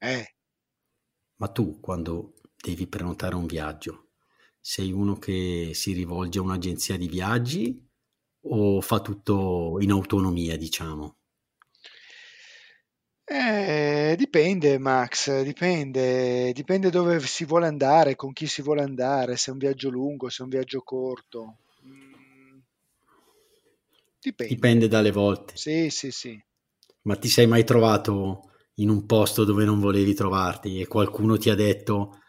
Eh, ma tu quando devi prenotare un viaggio, sei uno che si rivolge a un'agenzia di viaggi o fa tutto in autonomia, diciamo? eh, dipende Max, dipende, dipende dove si vuole andare, con chi si vuole andare, se è un viaggio lungo, se è un viaggio corto. Mm, dipende. Dipende dalle volte. Sì, sì, sì. Ma ti sei mai trovato in un posto dove non volevi trovarti e qualcuno ti ha detto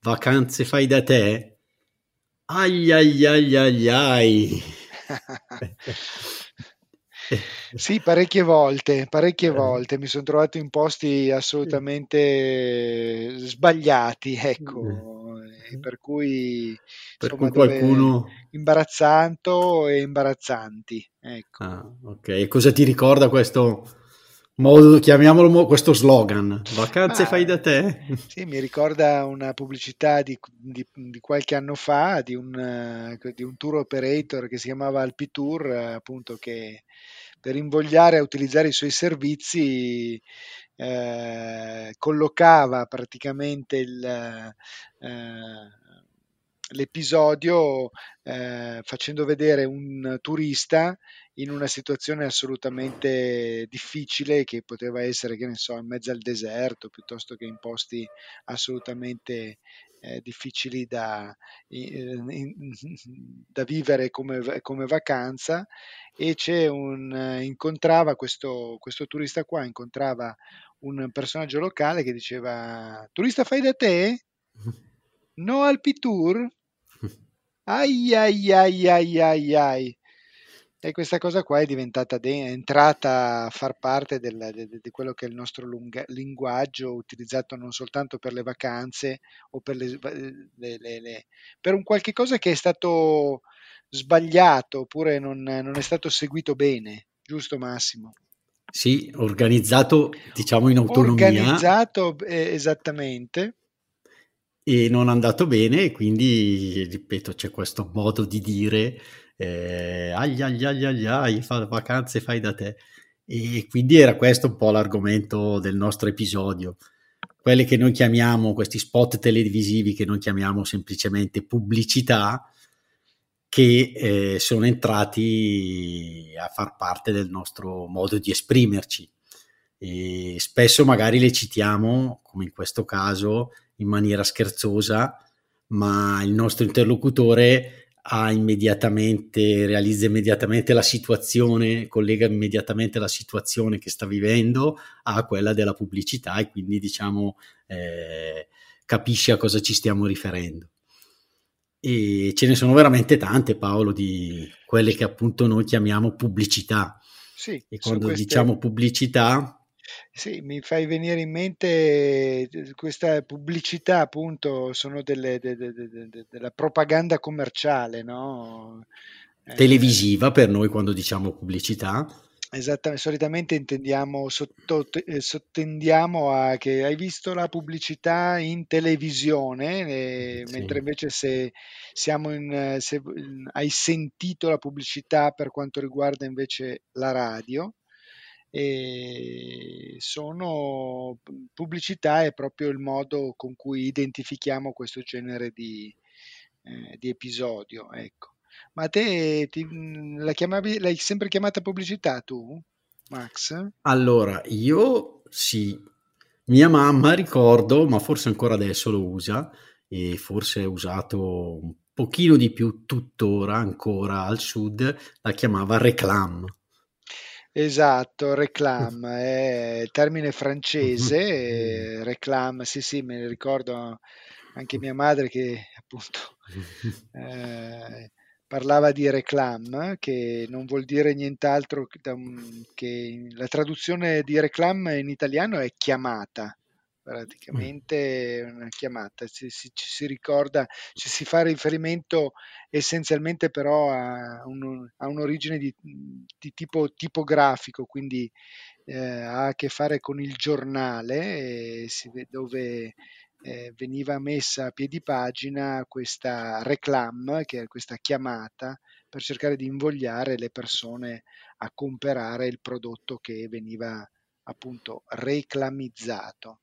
vacanze fai da te? Ai ai ai ai ai. Sì, parecchie volte, parecchie Eh. volte mi sono trovato in posti assolutamente sbagliati, ecco, e per cui Per insomma cui qualcuno... imbarazzanto e imbarazzanti, ecco. Ah, ok. E cosa ti ricorda questo modo, chiamiamolo mo- questo slogan? Vacanze Ma fai da te? sì, mi ricorda una pubblicità di, di- di qualche anno fa di un, eh, di un tour operator che si chiamava Alpitour, appunto che per invogliare a utilizzare i suoi servizi eh, collocava praticamente il, eh, l'episodio eh, facendo vedere un turista in una situazione assolutamente difficile che poteva essere, che ne so, in mezzo al deserto piuttosto che in posti assolutamente eh, difficili da, in- in- da vivere come, come vacanza e c'è un, eh, incontrava questo, questo turista qua, incontrava un personaggio locale che diceva turista fai da te? No al Tour? Ai ai ai ai ai ai. E questa cosa qua è diventata, de- è entrata a far parte del- de- de- di quello che è il nostro lunga- linguaggio, utilizzato non soltanto per le vacanze o per, le, le- le- le- per un qualche cosa che è stato sbagliato oppure non, non è stato seguito bene, giusto Massimo? Sì, organizzato diciamo in autonomia Organizzato eh, esattamente. E non andato bene, e quindi ripeto, c'è questo modo di dire eh, ai ai ai ai ai, fa vacanze fai da te. E quindi era questo un po' l'argomento del nostro episodio. Quelle che noi chiamiamo, questi spot televisivi che noi chiamiamo semplicemente pubblicità, che eh, sono entrati a far parte del nostro modo di esprimerci. E spesso magari le citiamo, come in questo caso, in maniera scherzosa, ma il nostro interlocutore ha immediatamente, realizza immediatamente la situazione, collega immediatamente la situazione che sta vivendo a quella della pubblicità e quindi diciamo eh, capisce a cosa ci stiamo riferendo. E ce ne sono veramente tante, Paolo, di quelle che appunto noi chiamiamo pubblicità. Sì, E quando queste- diciamo pubblicità, Sì, mi fai venire in mente eh, questa pubblicità, appunto, sono delle, de- de- de- de- de- della propaganda commerciale, no? Eh, televisiva per noi quando diciamo pubblicità, Esattamente, solitamente intendiamo, sotto, eh, sottendiamo a che hai visto la pubblicità in televisione, eh, Sì. mentre invece se siamo in, se hai sentito la pubblicità per quanto riguarda invece la radio, e sono pubblicità è proprio il modo con cui identifichiamo questo genere di, eh, di episodio, ecco. Ma te ti- mh, la chiamavi, l'hai sempre chiamata pubblicità tu, Max? Allora, io sì, mia mamma ricordo, ma forse ancora adesso lo usa e forse è usato un pochino di più tuttora ancora al sud, la chiamava reclam. Esatto, reclam, è termine francese, Mhm. eh, reclam, sì sì, me ne ricordo anche mia madre che appunto eh, parlava di reclam, che non vuol dire nient'altro che, la traduzione di reclam in italiano è chiamata, praticamente una chiamata, ci, ci, ci, si ricorda, ci si fa riferimento essenzialmente però a, un, a un'origine di, di, tipo tipografico, quindi eh, ha a che fare con il giornale, eh, dove eh, veniva messa a piedi pagina questa reclam, che è questa chiamata, per cercare di invogliare le persone a comprare il prodotto che veniva appunto reclamizzato.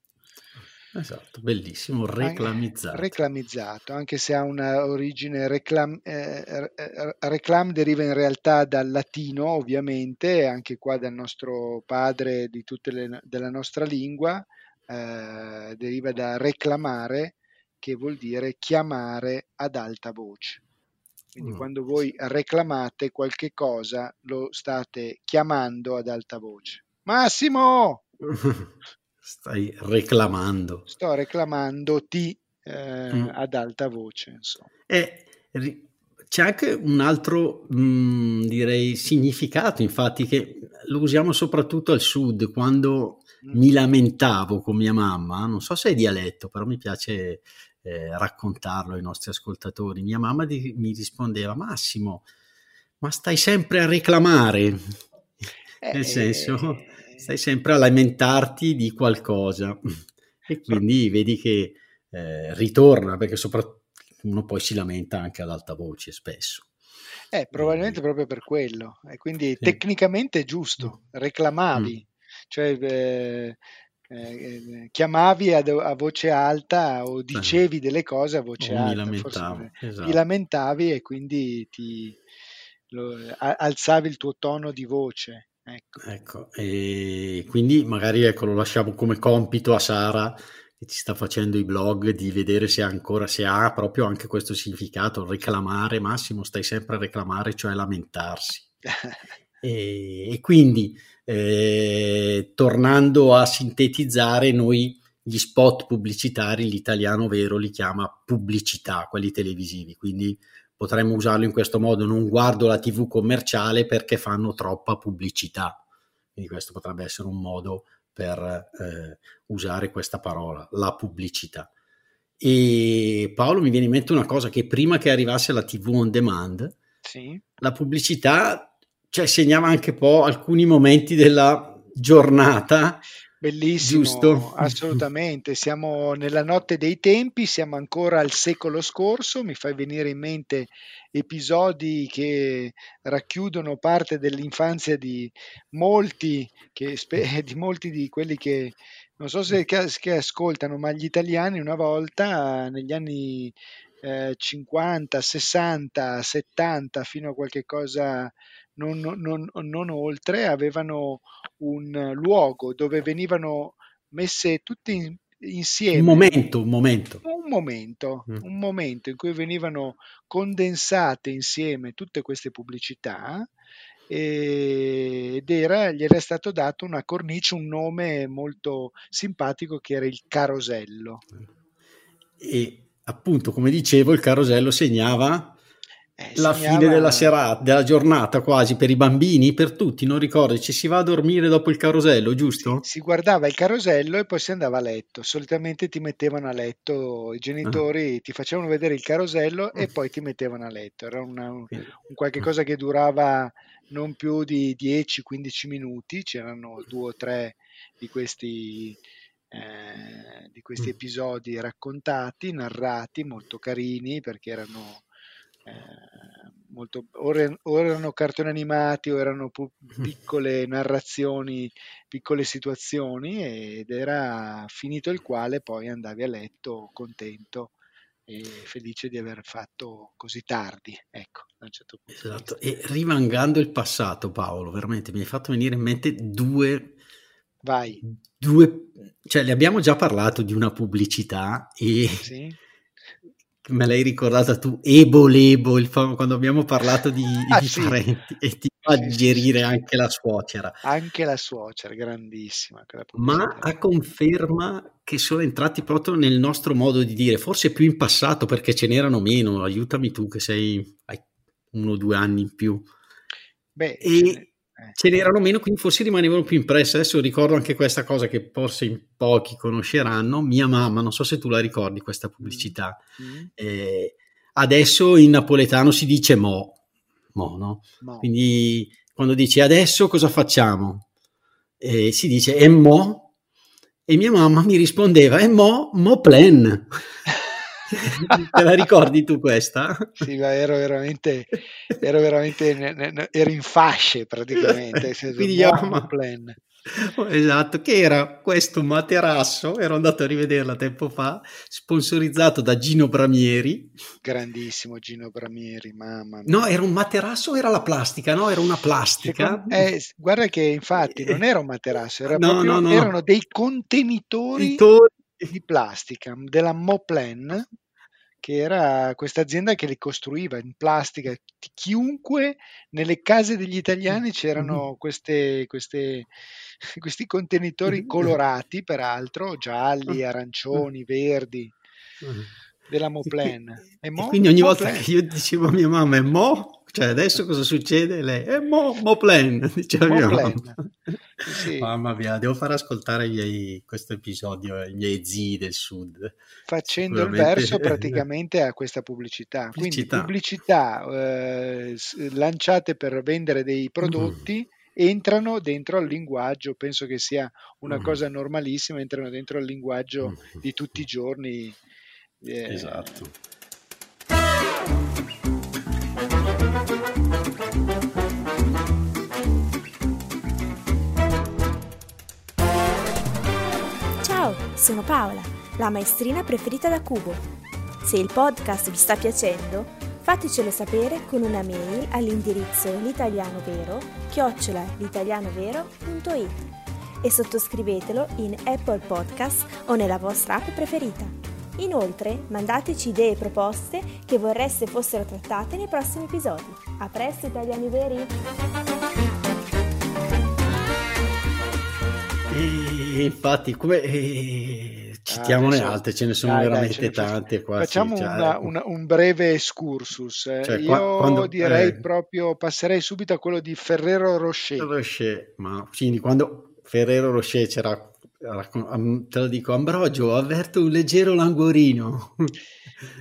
Esatto, bellissimo, reclamizzato. reclamizzato, anche se ha una origine reclam, eh, reclam deriva in realtà dal latino, ovviamente, anche qua dal nostro padre di tutte le, della nostra lingua, eh, deriva da reclamare, che vuol dire chiamare ad alta voce. Quindi mm. quando voi reclamate qualche cosa, lo state chiamando ad alta voce. Massimo! Stai reclamando. Sto reclamando ti eh, mm. ad alta voce. Insomma. E c'è anche un altro, mh, mm, direi, significato, infatti, che lo usiamo soprattutto al sud, quando mm. mi lamentavo con mia mamma, non so se è dialetto, però mi piace eh, raccontarlo ai nostri ascoltatori. Mia mamma di, mi rispondeva, Massimo, ma stai sempre a reclamare. Eh, Nel senso, eh stai sempre a lamentarti di qualcosa e quindi vedi che eh, ritorna perché soprattutto uno poi si lamenta anche ad alta voce spesso. Eh, probabilmente proprio per quello, e quindi sì. tecnicamente è giusto, reclamavi, mm. cioè eh, eh, chiamavi a, a, voce alta o dicevi delle cose a voce o alta, lamentavo, esatto. ti lamentavi e quindi ti, lo, alzavi il tuo tono di voce. Ecco. ecco, e quindi magari ecco, lo lasciamo come compito a Sara che ci sta facendo i blog di vedere se ancora se ha proprio anche questo significato, reclamare, Massimo stai sempre a reclamare, cioè lamentarsi. e, e, quindi eh, tornando a sintetizzare, noi gli spot pubblicitari, l'italiano vero li chiama pubblicità, quelli televisivi, quindi potremmo usarlo in questo modo, non guardo la TV commerciale perché fanno troppa pubblicità. Quindi questo potrebbe essere un modo per eh, usare questa parola, la pubblicità. E Paolo mi viene in mente una cosa che prima che arrivasse la TV on demand, sì. la pubblicità cioè, segnava anche un po' alcuni momenti della giornata Bellissimo, Giusto? assolutamente. Siamo nella notte dei tempi, siamo ancora al secolo scorso, mi fai venire in mente episodi che racchiudono parte dell'infanzia di molti, che, di molti di quelli che non so se che ascoltano, ma gli italiani una volta negli anni eh, 50, 60, 70 fino a qualche cosa non, non, non oltre, avevano un luogo dove venivano messe tutte in, insieme. Un momento, un momento. Un momento, mm. un momento in cui venivano condensate insieme tutte queste pubblicità ed era, gli era stato dato una cornice, un nome molto simpatico che era il carosello. E appunto, come dicevo, il carosello segnava eh, la segnava... fine della serata, della giornata quasi per i bambini, per tutti, non ricordo, ci si va a dormire dopo il carosello, giusto? Si, si guardava il carosello e poi si andava a letto, solitamente ti mettevano a letto, i genitori ah. ti facevano vedere il carosello e poi ti mettevano a letto, era una, un, un qualche cosa che durava non più di 10-15 minuti, c'erano due o tre di questi, eh, di questi mm. episodi raccontati, narrati, molto carini perché erano eh, molto, o, o, erano cartoni animati o erano pu- piccole narrazioni, piccole situazioni ed era finito il quale poi andavi a letto contento e felice di aver fatto così tardi. Ecco, a un certo punto. Esatto, e rimangando il passato Paolo, veramente mi hai fatto venire in mente due... Vai. Due, cioè, le abbiamo già parlato di una pubblicità e sì me l'hai ricordata tu, Ebo Lebo, il fam- quando abbiamo parlato di, ah, di sì. parenti e ti fa digerire anche la suocera. Anche la suocera, grandissima. Ma a conferma che sono entrati proprio nel nostro modo di dire, forse più in passato perché ce n'erano meno, aiutami tu che sei hai uno o due anni in più. Beh, e... eh. ce n'erano meno, quindi forse rimanevano più impresse. Adesso ricordo anche questa cosa che forse in pochi conosceranno. Mia mamma, non so se tu la ricordi questa pubblicità. Mm. Eh, adesso in napoletano si dice mo, mo, no? Mo. Quindi quando dici adesso cosa facciamo? Eh, si dice e mo? E mia mamma mi rispondeva e mo, mo plan. Te la ricordi tu questa? Sì, ma ero veramente, ero veramente, ero in fasce praticamente. Quindi mo, plan. Esatto, che era questo materasso, ero andato a rivederla tempo fa, sponsorizzato da Gino Bramieri. Grandissimo Gino Bramieri, mamma mia. No, era un materasso o era la plastica? No, era una plastica. Eh, guarda che infatti non era un materasso, era no, proprio, no, no. erano dei contenitori di plastica della Moplen che era questa azienda che li costruiva in plastica. Chiunque nelle case degli italiani c'erano queste, queste, questi contenitori colorati, peraltro, gialli, ah. arancioni, verdi della Moplen. E, e quindi ogni Moplen. volta che io dicevo a mia mamma, e mo? Cioè, adesso cosa succede? Lei, è mo, mo plan, diceva mo plan. Sì. Mamma mia, devo far ascoltare miei, questo episodio ai miei zii del sud. Facendo il verso praticamente a questa pubblicità. Quindi pubblicità eh, lanciate per vendere dei prodotti. Mm entrano dentro al linguaggio, penso che sia una mm. cosa normalissima, entrano dentro al linguaggio mm. di tutti i giorni. Eh, esatto. Ciao, sono Paola, la maestrina preferita da Cubo. Se il podcast vi sta piacendo, fatecelo sapere con una mail all'indirizzo l'italianovero chiocciola l'italianovero.it e sottoscrivetelo in Apple Podcast o nella vostra app preferita. Inoltre, mandateci idee e proposte che vorreste fossero trattate nei prossimi episodi. A presto, italiani veri! E infatti, come eh, citiamone ah, altre, ce ne sono dai, veramente dai, tante. Qua, facciamo sì, una, una, un breve excursus. Eh. Cioè, Io quando, direi eh, proprio, passerei subito a quello di Ferrero Rocher. Rocher, ma quindi quando Ferrero Rocher c'era te lo dico, Ambrogio, avverto un leggero languorino.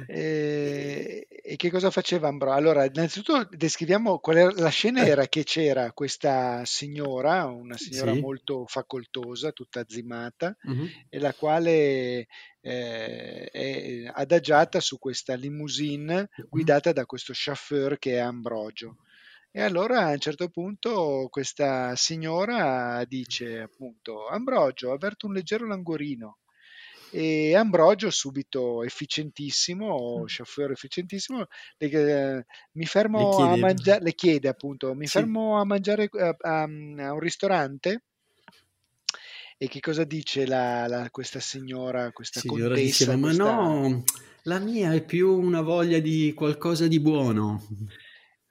e, e, che cosa faceva Ambrogio? Allora, innanzitutto descriviamo qual era la scena, eh. era che c'era questa signora, una signora sì. molto facoltosa, tutta azzimata, uh-huh. e la quale eh, è adagiata su questa limousine guidata da questo chauffeur che è Ambrogio. E allora a un certo punto questa signora dice appunto Ambrogio, avverto un leggero languorino. E Ambrogio, subito efficientissimo, mm. chauffeur efficientissimo, le, eh, mi fermo a mangiare, le chiede appunto, mi sì. fermo a mangiare a, a, a, un ristorante? E che cosa dice la, la, questa signora, questa signora contessa? Diceva, questa... ma no, la mia è più una voglia di qualcosa di buono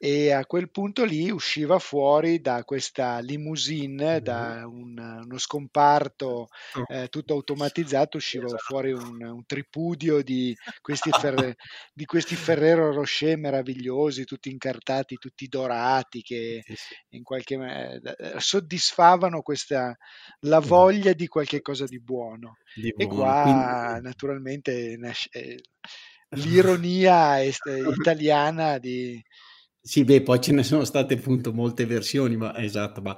e a quel punto lì usciva fuori da questa limousine, da un, uno scomparto oh. eh, tutto automatizzato, usciva esatto. fuori un, un, tripudio di questi, ferre, di questi, Ferrero Rocher meravigliosi, tutti incartati, tutti dorati, che in qualche maniera eh, soddisfavano questa, la voglia di qualche cosa di buono. Di buono. E qua Quindi... naturalmente nasce, eh, l'ironia italiana di sì, beh, poi ce ne sono state appunto molte versioni, ma esatto, ma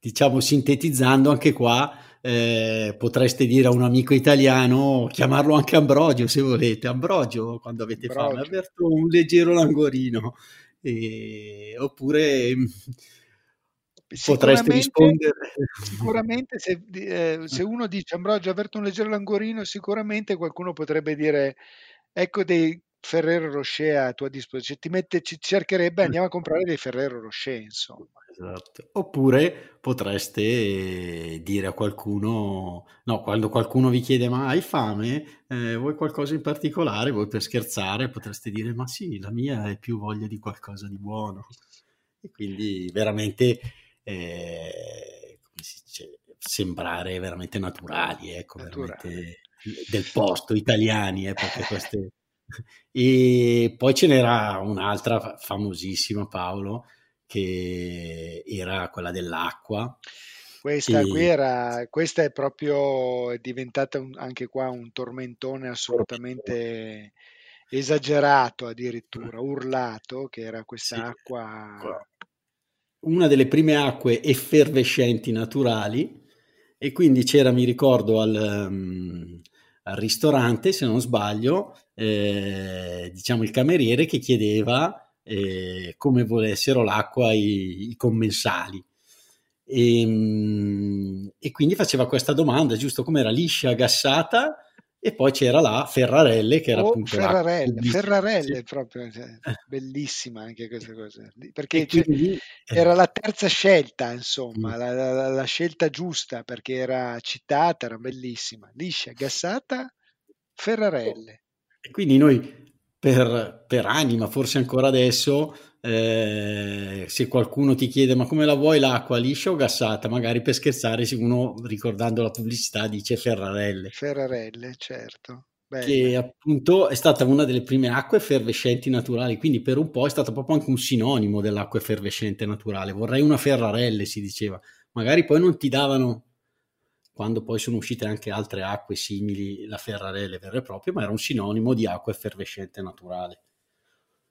diciamo sintetizzando anche qua, eh, potreste dire a un amico italiano, chiamarlo anche Ambrogio se volete, Ambrogio quando avete Ambrogio. fame, avverto un leggero languorino, e, oppure mm, potreste rispondere. Sicuramente se, eh, se uno dice Ambrogio avverto un leggero languorino, sicuramente qualcuno potrebbe dire ecco dei Ferrero Rocher a tua disposizione, ti mette, ci cercherebbe, andiamo a comprare dei Ferrero Rocher, insomma. Esatto. Oppure potreste dire a qualcuno, no, quando qualcuno vi chiede ma hai fame, eh, vuoi qualcosa in particolare, vuoi per scherzare, potreste dire ma sì, la mia è più voglia di qualcosa di buono. E quindi veramente, eh, come si dice, sembrare veramente naturali, ecco, naturali. veramente del posto, italiani, eh, perché queste e poi ce n'era un'altra famosissima, Paolo, che era quella dell'acqua. Questa, qui era, questa è proprio diventata un, anche qua un tormentone assolutamente esagerato addirittura, urlato, che era questa sì. acqua... Una delle prime acque effervescenti naturali e quindi c'era, mi ricordo, al, um, al ristorante, se non sbaglio, eh, diciamo il cameriere che chiedeva eh, come volessero l'acqua i, i commensali. E, um, e, quindi faceva questa domanda, giusto come era liscia, gassata e poi c'era la Ferrarelle che era oh, appunto Ferrarelle, Ferrarelle sì. proprio cioè, bellissima anche questa cosa. Perché quindi, cioè, era la terza scelta insomma mm. la, la, la, scelta giusta perché era citata era bellissima. Liscia gassata Ferrarelle. E quindi noi per, per anima forse ancora adesso eh, se qualcuno ti chiede ma come la vuoi l'acqua liscia o gassata? Magari per scherzare se uno ricordando la pubblicità dice Ferrarelle. Ferrarelle certo. Bene. che appunto è stata una delle prime acque effervescenti naturali quindi per un po' è stata proprio anche un sinonimo dell'acqua effervescente naturale. Vorrei una Ferrarelle si diceva. Magari poi non ti davano quando poi sono uscite anche altre acque simili la Ferrarelle vere e proprie ma era un sinonimo di acqua effervescente naturale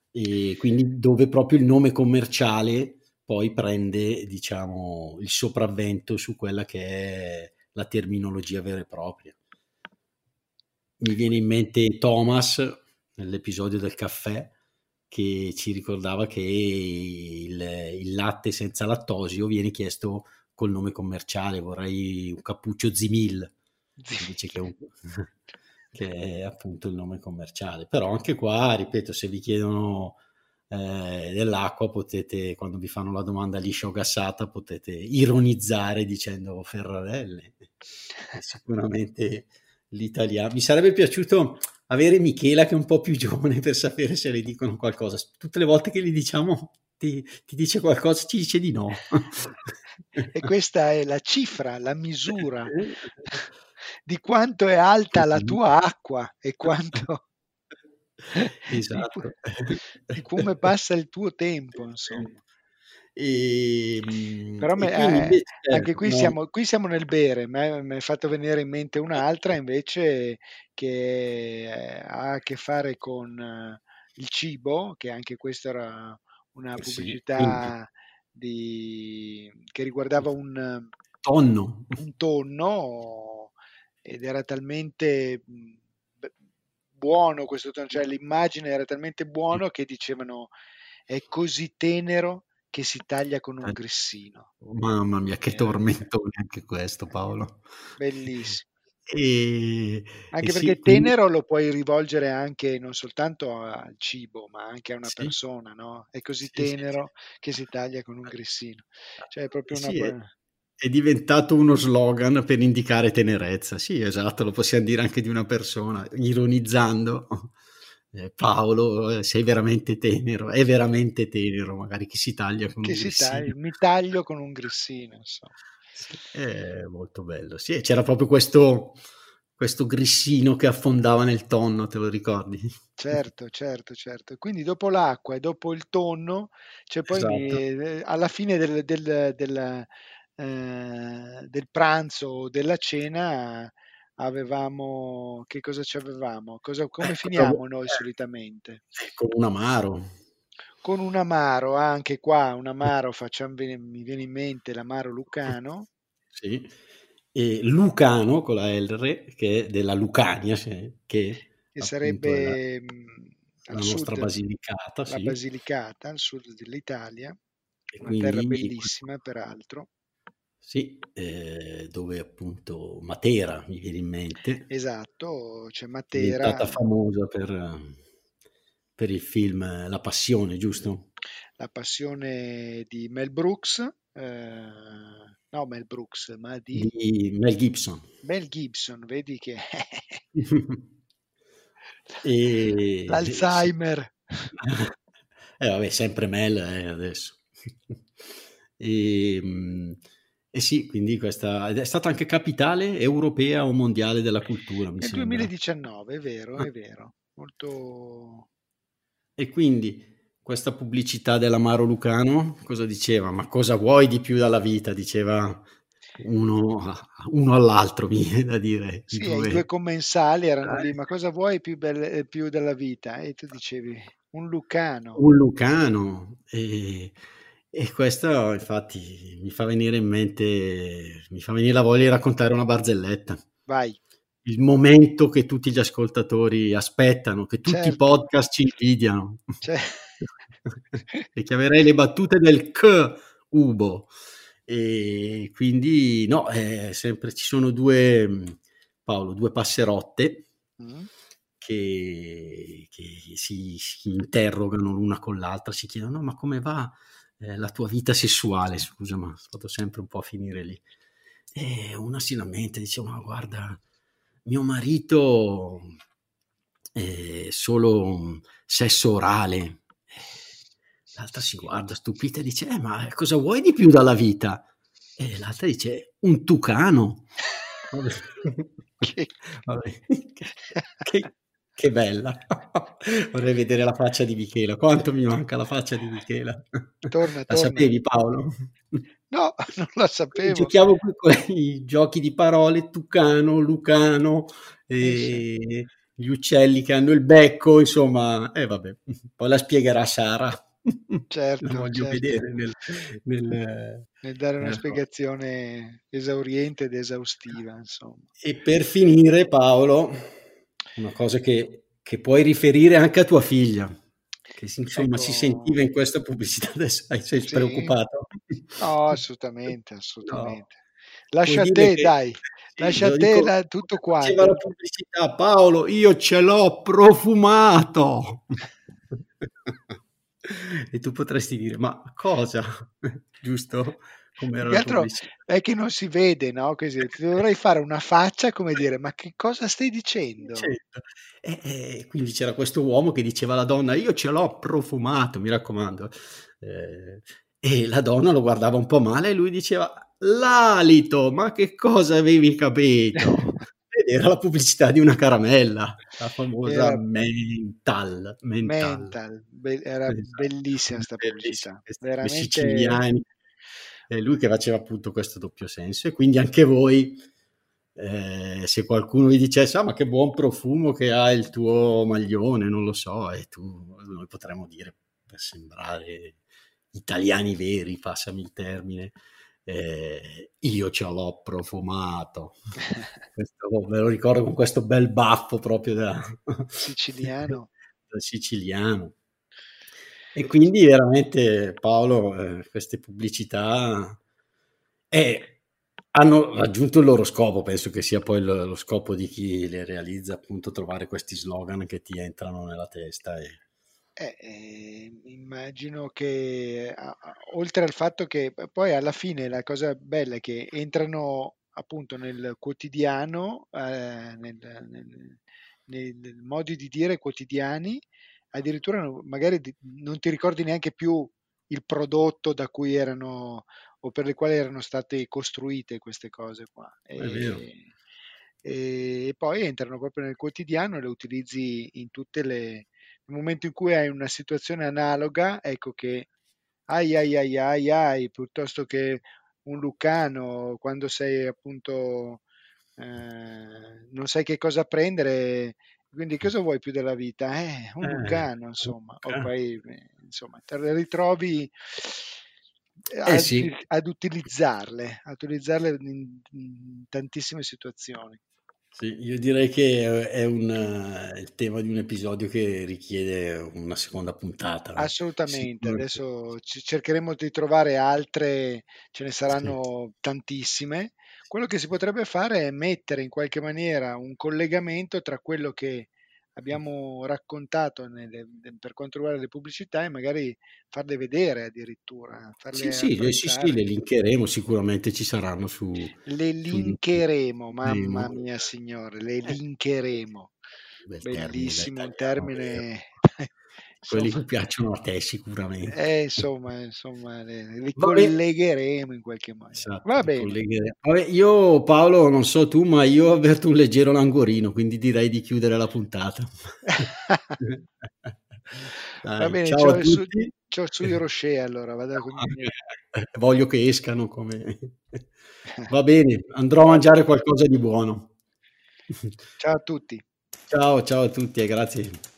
e quindi dove proprio il nome commerciale poi prende diciamo il sopravvento su quella che è la terminologia vera e propria. Mi viene in mente Thomas nell'episodio del caffè che ci ricordava che il, il latte senza lattosio viene chiesto col nome commerciale, vorrei un cappuccio Zimil, invece che un, che è appunto il nome commerciale. Però anche qua, ripeto, se vi chiedono eh, dell'acqua, potete, quando vi fanno la domanda liscia o gassata, potete ironizzare dicendo Ferrarelle. Sicuramente l'italiano. Mi sarebbe piaciuto avere Michela che è un po' più giovane per sapere se le dicono qualcosa. Tutte le volte che gli diciamo ti, ti dice qualcosa, ci dice di no. e questa è la cifra, la misura di quanto è alta la tua acqua e quanto esatto. di, come passa il tuo tempo, insomma. E, ehm, Però me, eh, invece, anche qui, no. siamo, qui siamo nel bere, mi è fatto venire in mente un'altra invece che ha a che fare con eh, il cibo, che anche questa era una pubblicità sì, di, che riguardava un tonno. un tonno ed era talmente mhmm, buono questo tono, cioè l'immagine era talmente buono che dicevano è così tenero che si taglia con un eh, grissino. Mamma mia, che tormentone anche questo, Paolo. Bellissimo. E, anche e perché sì, tenero quindi... lo puoi rivolgere anche non soltanto al cibo, ma anche a una sì. persona, no? È così sì, tenero che si taglia con un grissino. Cioè è proprio una è diventato uno slogan per indicare tenerezza. Sì, esatto, lo possiamo dire anche di una persona, ironizzando. Eh, Paolo, eh, sei veramente tenero, è veramente tenero, magari chi si taglia con che un si grissino. Taglia, mi taglio con un grissino, insomma. È molto bello. Sì, c'era proprio questo, questo grissino che affondava nel tonno, te lo ricordi? Certo, certo, certo. Quindi dopo l'acqua e dopo il tonno, c'è poi esatto. eh, alla fine del, del, del eh, del pranzo o della cena avevamo che cosa ci avevamo? Cosa, come ecco, finiamo noi eh, solitamente? Con un amaro. Con un amaro, anche qua un amaro, facciamo, mi viene in mente l'amaro lucano. Sì, e lucano con la R, che è della Lucania, che, che sarebbe la, la nostra sud, Basilicata. La sì. Basilicata, al sud dell'Italia, e una terra bellissima peraltro. Sì, eh, dove appunto Matera mi viene in mente. Esatto, c'è Matera. È diventata famosa per, per il film La Passione, giusto? La Passione di Mel Brooks. Eh, no, Mel Brooks, ma di... di Mel Gibson. Mel Gibson, vedi che... e... L'Alzheimer. eh vabbè, sempre Mel eh, adesso. e, eh sì, quindi questa è stata anche capitale europea o mondiale della cultura. Nel 2019, è vero, è vero. Molto... E quindi questa pubblicità dell'amaro Lucano cosa diceva? Ma cosa vuoi di più dalla vita? Diceva uno, uno all'altro, mi viene da dire. Sì, i due, i due commensali erano eh. lì, ma cosa vuoi più, belle, più della vita? E tu dicevi, un Lucano. Un Lucano. E, e questo infatti mi fa venire in mente, mi fa venire la voglia di raccontare una barzelletta. Vai. Il momento che tutti gli ascoltatori aspettano, che tutti certo. i podcast ci invidiano. Certo. e chiamerei le battute del K Ubo. E quindi no, è sempre ci sono due Paolo, due passerotte mm. che, che si, si, interrogano l'una con l'altra, si chiedono: ma come va eh, la tua vita sessuale? Scusa, ma vado sempre un po' a finire lì. E una si lamenta, dice: Ma guarda, mio marito è solo sesso orale L'altra si guarda stupita e dice, eh, ma cosa vuoi di più dalla vita? E l'altra dice, un tucano. che... che, che, bella. Vorrei vedere la faccia di Michela. Quanto mi manca la faccia di Michela. Torna, la torna. sapevi Paolo? No, non la sapevo. Giochiamo qui con i giochi di parole, tucano, lucano, e... sì. gli uccelli che hanno il becco, insomma, e eh, vabbè, poi la spiegherà Sara. Certo, lo voglio certo. vedere nel, nel, nel dare una spiegazione esauriente ed esaustiva. Insomma. E per finire, Paolo, una cosa che, che puoi riferire anche a tua figlia, che insomma ecco... si sentiva in questa pubblicità, adesso sei sì. preoccupato? No, assolutamente, assolutamente. No. Lascia a te, che... dai. Lascia a te la, tutto qua. Diceva la pubblicità, Paolo, io ce l'ho profumato. e tu potresti dire, ma cosa? Giusto? Come era altro è che non si vede, no? Così, dovrei fare una faccia come dire, ma che cosa stai dicendo? Certo. E, e, quindi c'era questo uomo che diceva alla donna, io ce l'ho profumato, mi raccomando. Eh, e la donna lo guardava un po' male e lui diceva, l'alito, ma che cosa avevi capito? era la pubblicità di una caramella, la famosa era... Mental. Mental. mental. Be- era esatto. bellissima questa pubblicità. Veramente... siciliani. E lui che faceva appunto questo doppio senso e quindi anche voi, eh, se qualcuno vi dicesse, ah ma che buon profumo che ha il tuo maglione, non lo so, e tu, noi potremmo dire, per sembrare italiani veri, passami il termine, eh, io ce l'ho profumato. questo, me lo ricordo con questo bel baffo proprio da siciliano. da siciliano. E quindi veramente Paolo, eh, queste pubblicità eh, hanno raggiunto il loro scopo, penso che sia poi lo, lo, scopo di chi le realizza, appunto trovare questi slogan che ti entrano nella testa e, eh, eh, immagino che oltre al fatto che poi alla fine la cosa bella è che entrano appunto nel quotidiano, eh, nel, nel, nel, modi di dire quotidiani, addirittura magari non ti ricordi neanche più il prodotto da cui erano o per le quali erano state costruite queste cose qua. E, e, poi entrano proprio nel quotidiano e le utilizzi in tutte le, nel momento in cui hai una situazione analoga, ecco che ai ai ai ai ai, piuttosto che un Lucano, quando sei appunto, eh, non sai che cosa prendere, quindi cosa vuoi più della vita? Eh, un eh, Lucano, insomma, o poi, insomma, te le ritrovi eh ad, sì. ad, utilizzarle, ad utilizzarle in, in tantissime situazioni. Sì, io direi che è un, eh, il tema di un episodio che richiede una seconda puntata. Assolutamente, adesso cercheremo di trovare altre, ce ne saranno sì. tantissime. Quello che si potrebbe fare è mettere in qualche maniera un collegamento tra quello che abbiamo raccontato nelle, per quanto riguarda le pubblicità e magari farle vedere addirittura. Farle sì, sì, sì, sì, le linkeremo, sicuramente ci saranno su... Le linkeremo, su... mamma mia signore, le eh. linkeremo. Bel Bellissimo termine, termine quelli che piacciono a te sicuramente. Eh, insomma, insomma li, li collegheremo in qualche modo. Esatto, Va bene. Vabbè, io Paolo, non so tu, ma io ho avverto un leggero langorino, quindi direi di chiudere la puntata. Dai, Va bene, ciao su, c'ho sui Rocher allora, vado a Voglio che escano come... Va bene, andrò a mangiare qualcosa di buono. Ciao a tutti. Ciao, ciao a tutti e grazie.